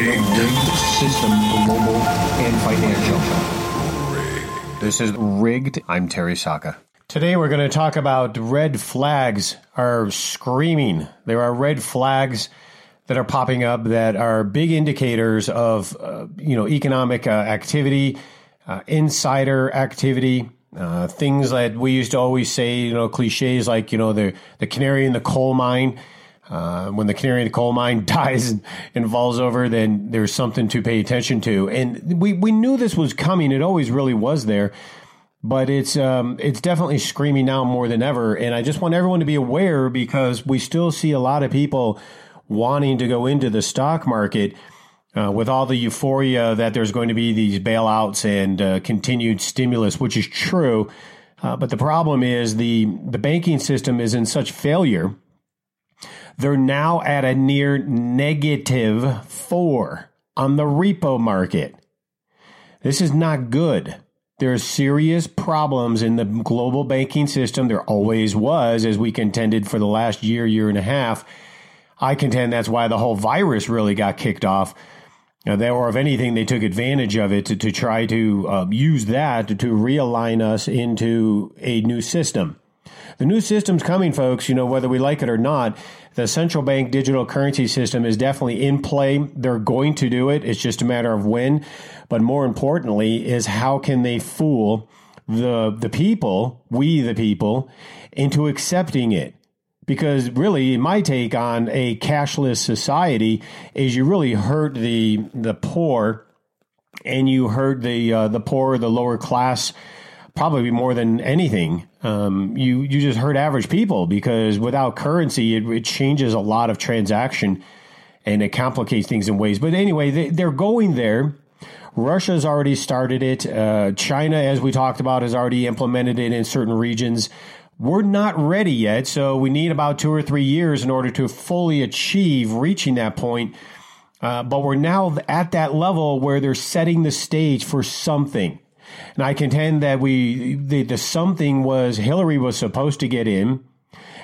rigged system, global and financial. This is rigged. I'm Terry Sacka. Today we're going to talk about red flags are screaming. There are red flags that are popping up that are big indicators of uh, you know economic uh, activity, uh, insider activity, uh, things that we used to always say, you know, cliches like you know the the canary in the coal mine. Uh, when the canary in the coal mine dies and, and, falls over, then there's something to pay attention to. And we, we knew this was coming. It always really was there, but it's um, it's definitely screaming now more than ever. And I just want everyone to be aware because we still see a lot of people wanting to go into the stock market. Uh, with all the euphoria that there's going to be these bailouts and uh, continued stimulus, which is true, uh, but the problem is the the banking system is in such failure they're now at a near negative four on the repo market. This is not good. There are serious problems in the global banking system. There always was, as we contended for the last year, year and a half. I contend that's why the whole virus really got kicked off. They, or if anything, they took advantage of it to, to try to uh, use that to, to realign us into a new system. The new system's coming, folks, you know, whether we like it or not. The central bank digital currency system is definitely in play. They're going to do it. It's just a matter of when. But more importantly, is how can they fool the the people, we the people, into accepting it? Because really, my take on a cashless society is you really hurt the the poor, and you hurt the uh, the poor, the lower class probably more than anything. Um, you you just hurt average people because without currency, it, it, changes a lot of transaction and it complicates things in ways. But anyway, they, they're going there. Russia's already started it. Uh, China, as we talked about, has already implemented it in certain regions. We're not ready yet, so we need about two or three years in order to fully achieve reaching that point. Uh, but we're now at that level where they're setting the stage for something. And I contend that we the, the something was Hillary was supposed to get in,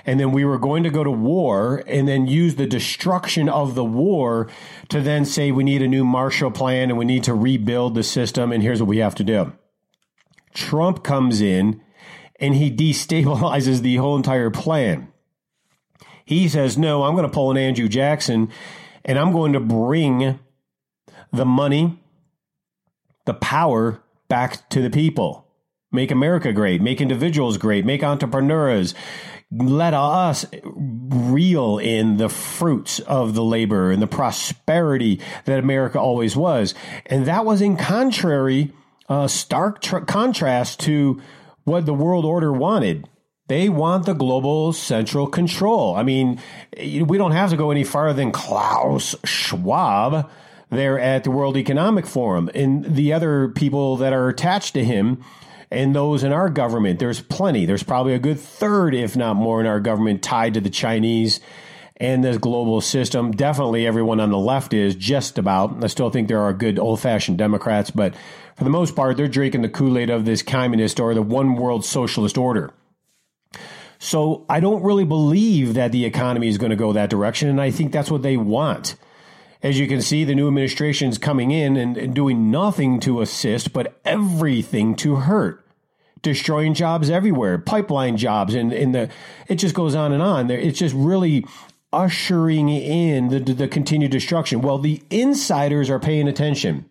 and then we were going to go to war and then use the destruction of the war to then say we need a new Marshall Plan and we need to rebuild the system and here's what we have to do. Trump comes in and he destabilizes the whole entire plan. He says, No, I'm going to pull an Andrew Jackson and I'm going to bring the money, the power back to the people. Make America great, make individuals great, make entrepreneurs. Let us reel in the fruits of the labor and the prosperity that America always was. And that was in contrary, uh, stark tr- contrast to what the world order wanted. They want the global central control. I mean, we don't have to go any farther than Klaus Schwab there at the World Economic Forum and the other people that are attached to him and those in our government. There's plenty. There's probably a good third, if not more, in our government tied to the Chinese and this global system. Definitely everyone on the left is just about. I still think there are good old fashioned Democrats, but for the most part, they're drinking the Kool Aid of this communist or the one world socialist order. So I don't really believe that the economy is going to go that direction, and I think that's what they want. As you can see, the new administration is coming in and, and doing nothing to assist, but everything to hurt destroying jobs everywhere, pipeline jobs, and, and the it just goes on and on. It's just really ushering in the, the continued destruction. Well, the insiders are paying attention.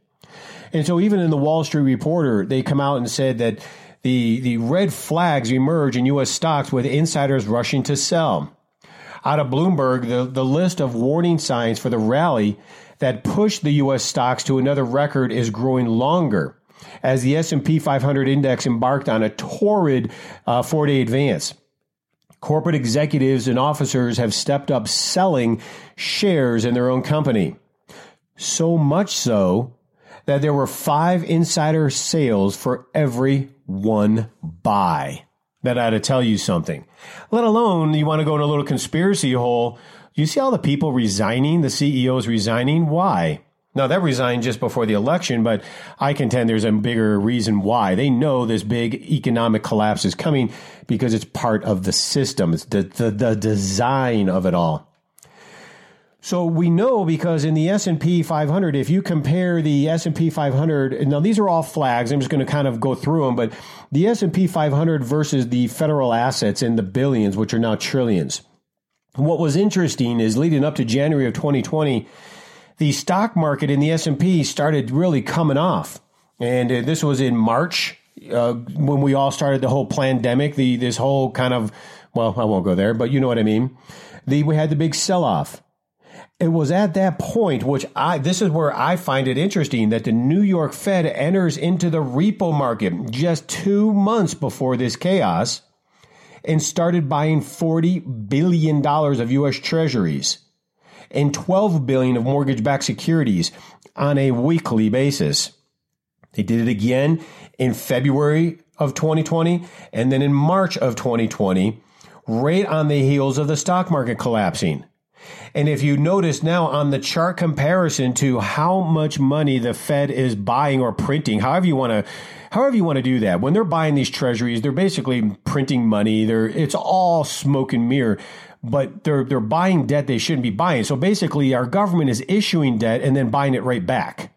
And so even in the Wall Street Reporter, they come out and said that the, the red flags emerge in U.S. stocks with insiders rushing to sell out of Bloomberg the, the list of warning signs for the rally that pushed the U.S. stocks to another record is growing longer as the S&P 500 index embarked on a torrid uh, four-day advance. Corporate executives and officers have stepped up selling shares in their own company. So much so that there were five insider sales for every one buy that ought to tell you something. Let alone you want to go in a little conspiracy hole. You see all the people resigning, the CEOs resigning. Why? Now that resigned just before the election, but I contend there's a bigger reason why. They know this big economic collapse is coming because it's part of the system. It's the, the, the design of it all. So we know because in the S&P 500 if you compare the S&P 500 now these are all flags I'm just going to kind of go through them but the S&P 500 versus the federal assets in the billions which are now trillions. What was interesting is leading up to January of 2020 the stock market in the S&P started really coming off. And uh, this was in March uh, when we all started the whole pandemic, the this whole kind of well, I won't go there, but you know what I mean. The, we had the big sell off. It was at that point, which I, this is where I find it interesting that the New York Fed enters into the repo market just two months before this chaos and started buying $40 billion of U.S. treasuries and 12 billion of mortgage backed securities on a weekly basis. They did it again in February of 2020 and then in March of 2020, right on the heels of the stock market collapsing. And if you notice now on the chart comparison to how much money the Fed is buying or printing, however you want to however you want to do that. When they're buying these treasuries, they're basically printing money. They're it's all smoke and mirror, but they're they're buying debt they shouldn't be buying. So basically our government is issuing debt and then buying it right back.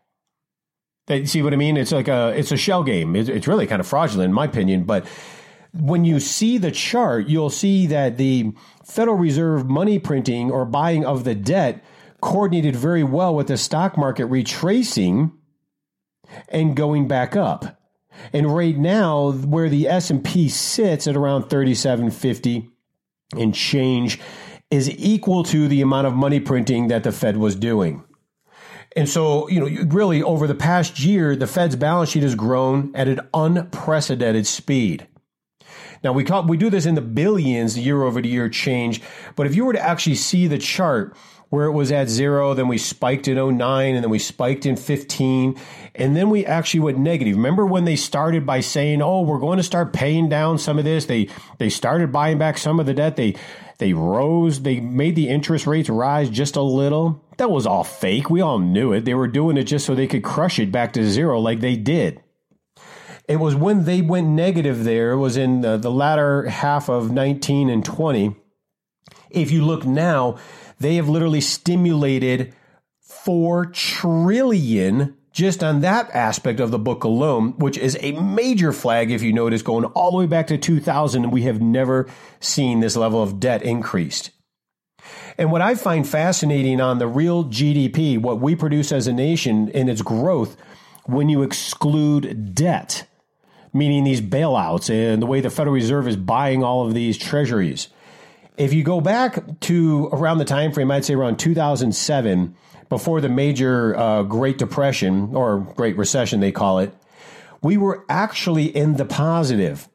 See what I mean? It's like a it's a shell game. It's, it's really kind of fraudulent in my opinion, but when you see the chart, you'll see that the Federal Reserve money printing or buying of the debt coordinated very well with the stock market retracing and going back up. And right now, where the S&P sits at around 3750 and change is equal to the amount of money printing that the Fed was doing. And so, you know, really over the past year, the Fed's balance sheet has grown at an unprecedented speed. Now we call, we do this in the billions year over year change, but if you were to actually see the chart where it was at zero, then we spiked in 09 and then we spiked in 15 and then we actually went negative. Remember when they started by saying, "Oh, we're going to start paying down some of this." They they started buying back some of the debt. They they rose, they made the interest rates rise just a little. That was all fake. We all knew it. They were doing it just so they could crush it back to zero like they did. It was when they went negative there, it was in the, the latter half of 19 and 20. If you look now, they have literally stimulated 4 trillion just on that aspect of the book alone, which is a major flag, if you notice, going all the way back to 2000. We have never seen this level of debt increased. And what I find fascinating on the real GDP, what we produce as a nation in its growth, when you exclude debt, meaning these bailouts and the way the Federal Reserve is buying all of these treasuries. If you go back to around the time frame, I'd say around 2007, before the major uh, Great Depression or Great Recession, they call it, we were actually in the positive.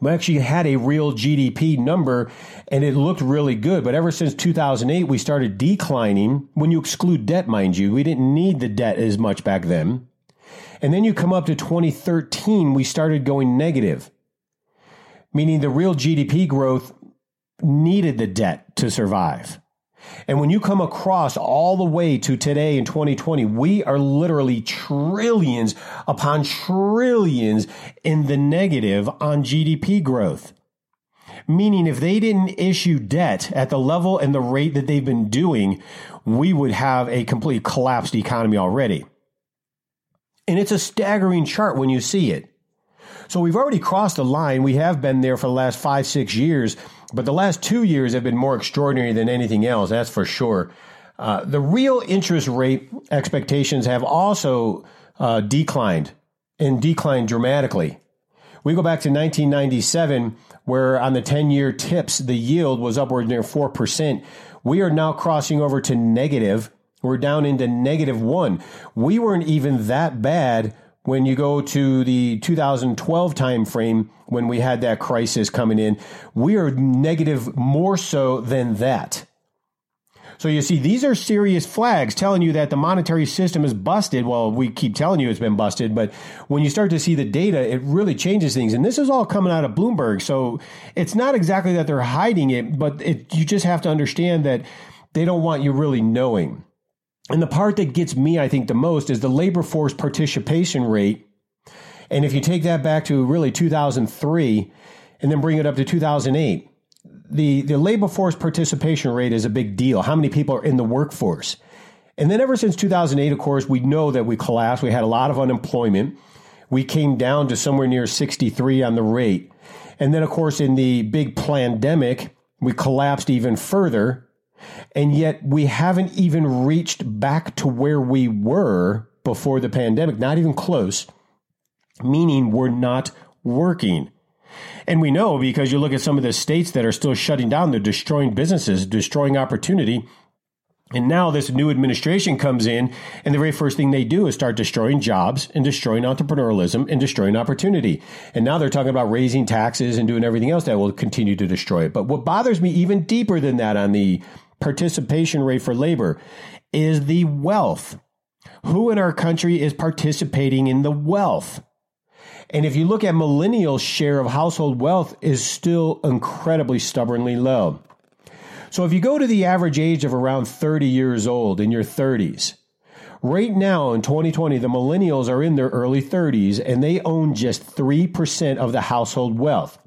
We actually had a real GDP number and it looked really good. But ever since 2008, we started declining. When you exclude debt, mind you, we didn't need the debt as much back then. And then you come up to 2013, we started going negative, meaning the real GDP growth needed the debt to survive. And when you come across all the way to today in 2020, we are literally trillions upon trillions in the negative on GDP growth. Meaning, if they didn't issue debt at the level and the rate that they've been doing, we would have a complete collapsed economy already. And it's a staggering chart when you see it. So we've already crossed the line. We have been there for the last five, six years, but the last two years have been more extraordinary than anything else, that's for sure. Uh, the real interest rate expectations have also uh, declined and declined dramatically. We go back to 1997, where on the 10 year tips, the yield was upward near 4%. We are now crossing over to negative we're down into negative one. We weren't even that bad when you go to the 2012 timeframe when we had that crisis coming in. We are negative more so than that. So you see, these are serious flags telling you that the monetary system is busted. Well, we keep telling you it's been busted, but when you start to see the data, it really changes things. And this is all coming out of Bloomberg. So it's not exactly that they're hiding it, but it, you just have to understand that they don't want you really knowing. And the part that gets me, I think, the most is the labor force participation rate. And if you take that back to really 2003 and then bring it up to 2008, the, the labor force participation rate is a big deal. How many people are in the workforce? And then ever since 2008, of course, we know that we collapsed. We had a lot of unemployment. We came down to somewhere near 63 on the rate. And then, of course, in the big pandemic, we collapsed even further. And yet we haven't even reached back to where we were before the pandemic, not even close, meaning we're not working. And we know because you look at some of the states that are still shutting down, they're destroying businesses, destroying opportunity. And now this new administration comes in, and the very first thing they do is start destroying jobs and destroying entrepreneurialism and destroying opportunity. And now they're talking about raising taxes and doing everything else that will continue to destroy it. But what bothers me even deeper than that on the participation rate for labor is the wealth. Who in our country is participating in the wealth? And if you look at millennials' share of household wealth is still incredibly stubbornly low. So if you go to the average age of around 30 years old in your 30s, right now in 2020, the millennials are in their early 30s and they own just 3% of the household wealth.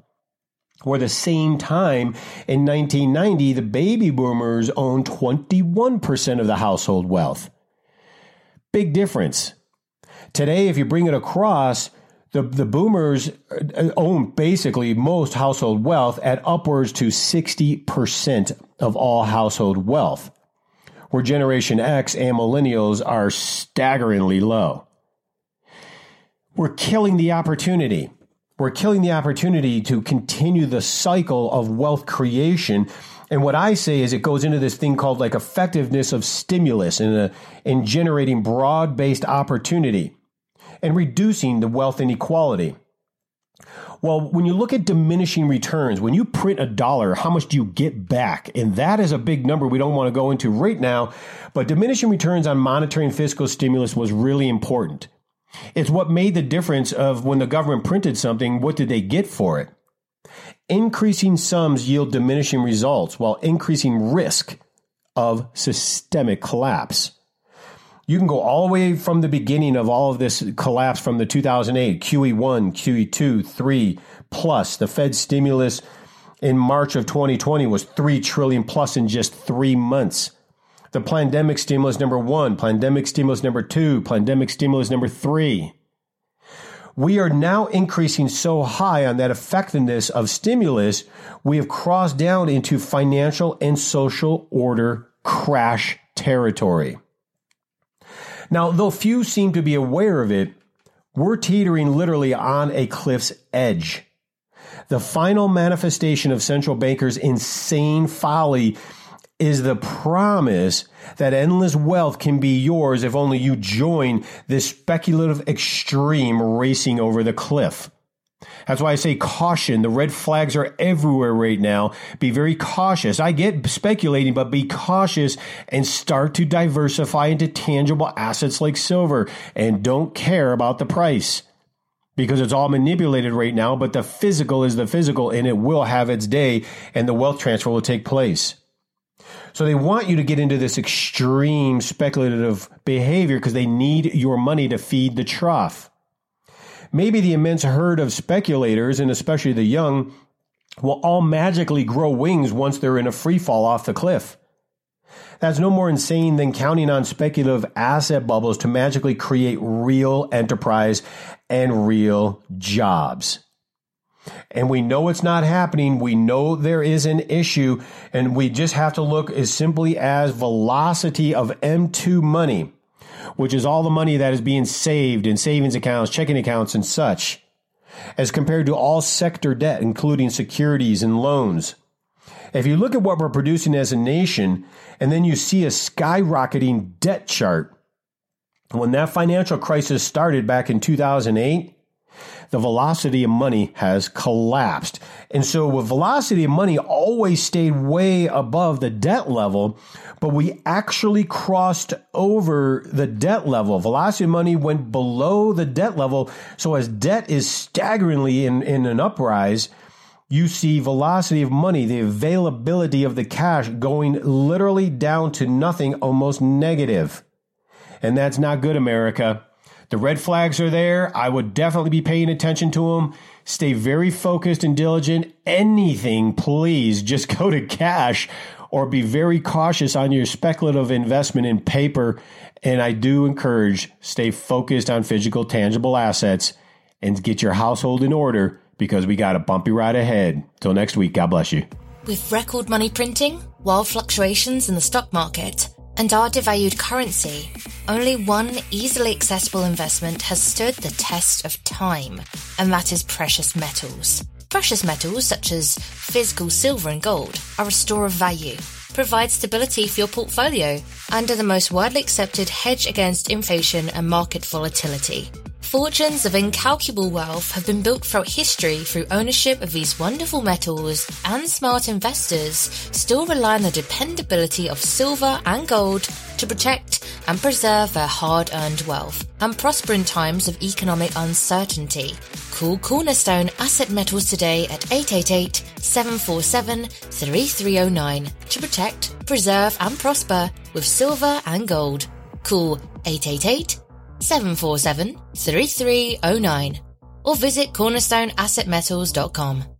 Or the same time in 1990, the baby boomers owned 21% of the household wealth. Big difference. Today, if you bring it across, the, the boomers uh, own basically most household wealth at upwards to 60% of all household wealth, where Generation X and millennials are staggeringly low. We're killing the opportunity. We're killing the opportunity to continue the cycle of wealth creation. And what I say is it goes into this thing called like effectiveness of stimulus in, in uh, generating broad based opportunity and reducing the wealth inequality. Well, when you look at diminishing returns, when you print a dollar, how much do you get back? And that is a big number we don't want to go into right now. But diminishing returns on monetary and fiscal stimulus was really important. It's what made the difference of when the government printed something, what did they get for it? Increasing sums yield diminishing results while increasing risk of systemic collapse you can go all the way from the beginning of all of this collapse from the 2008 QE1, QE2, 3 plus the Fed stimulus in March of 2020 was 3 trillion plus in just 3 months. The pandemic stimulus number 1, pandemic stimulus number 2, pandemic stimulus number 3. We are now increasing so high on that effectiveness of stimulus, we have crossed down into financial and social order crash territory. Now, though few seem to be aware of it, we're teetering literally on a cliff's edge. The final manifestation of central bankers' insane folly is the promise that endless wealth can be yours if only you join this speculative extreme racing over the cliff. That's why I say caution. The red flags are everywhere right now. Be very cautious. I get speculating, but be cautious and start to diversify into tangible assets like silver and don't care about the price because it's all manipulated right now. But the physical is the physical and it will have its day and the wealth transfer will take place. So they want you to get into this extreme speculative behavior because they need your money to feed the trough. Maybe the immense herd of speculators, and especially the young, will all magically grow wings once they're in a free fall off the cliff. That's no more insane than counting on speculative asset bubbles to magically create real enterprise and real jobs. And we know it's not happening. We know there is an issue, and we just have to look as simply as velocity of M2 money which is all the money that is being saved in savings accounts, checking accounts, and such, as compared to all sector debt, including securities and loans. If you look at what we're producing as a nation, and then you see a skyrocketing debt chart, when that financial crisis started back in 2008, the velocity of money has collapsed. And so with velocity of money always stayed way above the debt level, but we actually crossed over the debt level. Velocity of money went below the debt level. So as debt is staggeringly in, in an uprise, you see velocity of money, the availability of the cash going literally down to nothing, almost negative. And that's not good, America. The red flags are there. I would definitely be paying attention to them. Stay very focused and diligent. Anything, please, just go to cash or be very cautious on your speculative investment in paper. And I do encourage stay focused on physical, tangible assets and get your household in order because we got a bumpy ride ahead. Till next week, God bless you. With record money printing, wild fluctuations in the stock market, and our devalued currency, only one easily accessible investment has stood the test of time, and that is precious metals. Precious metals such as physical silver and gold are a store of value, provide stability for your portfolio, and are the most widely accepted hedge against inflation and market volatility. Fortunes of incalculable wealth have been built throughout history through ownership of these wonderful metals, and smart investors still rely on the dependability of silver and gold to protect and preserve their hard earned wealth and prosper in times of economic uncertainty. Call Cornerstone Asset Metals today at 888 747 3309 to protect, preserve, and prosper with silver and gold. Call 888 747 3309 or visit cornerstoneassetmetals.com.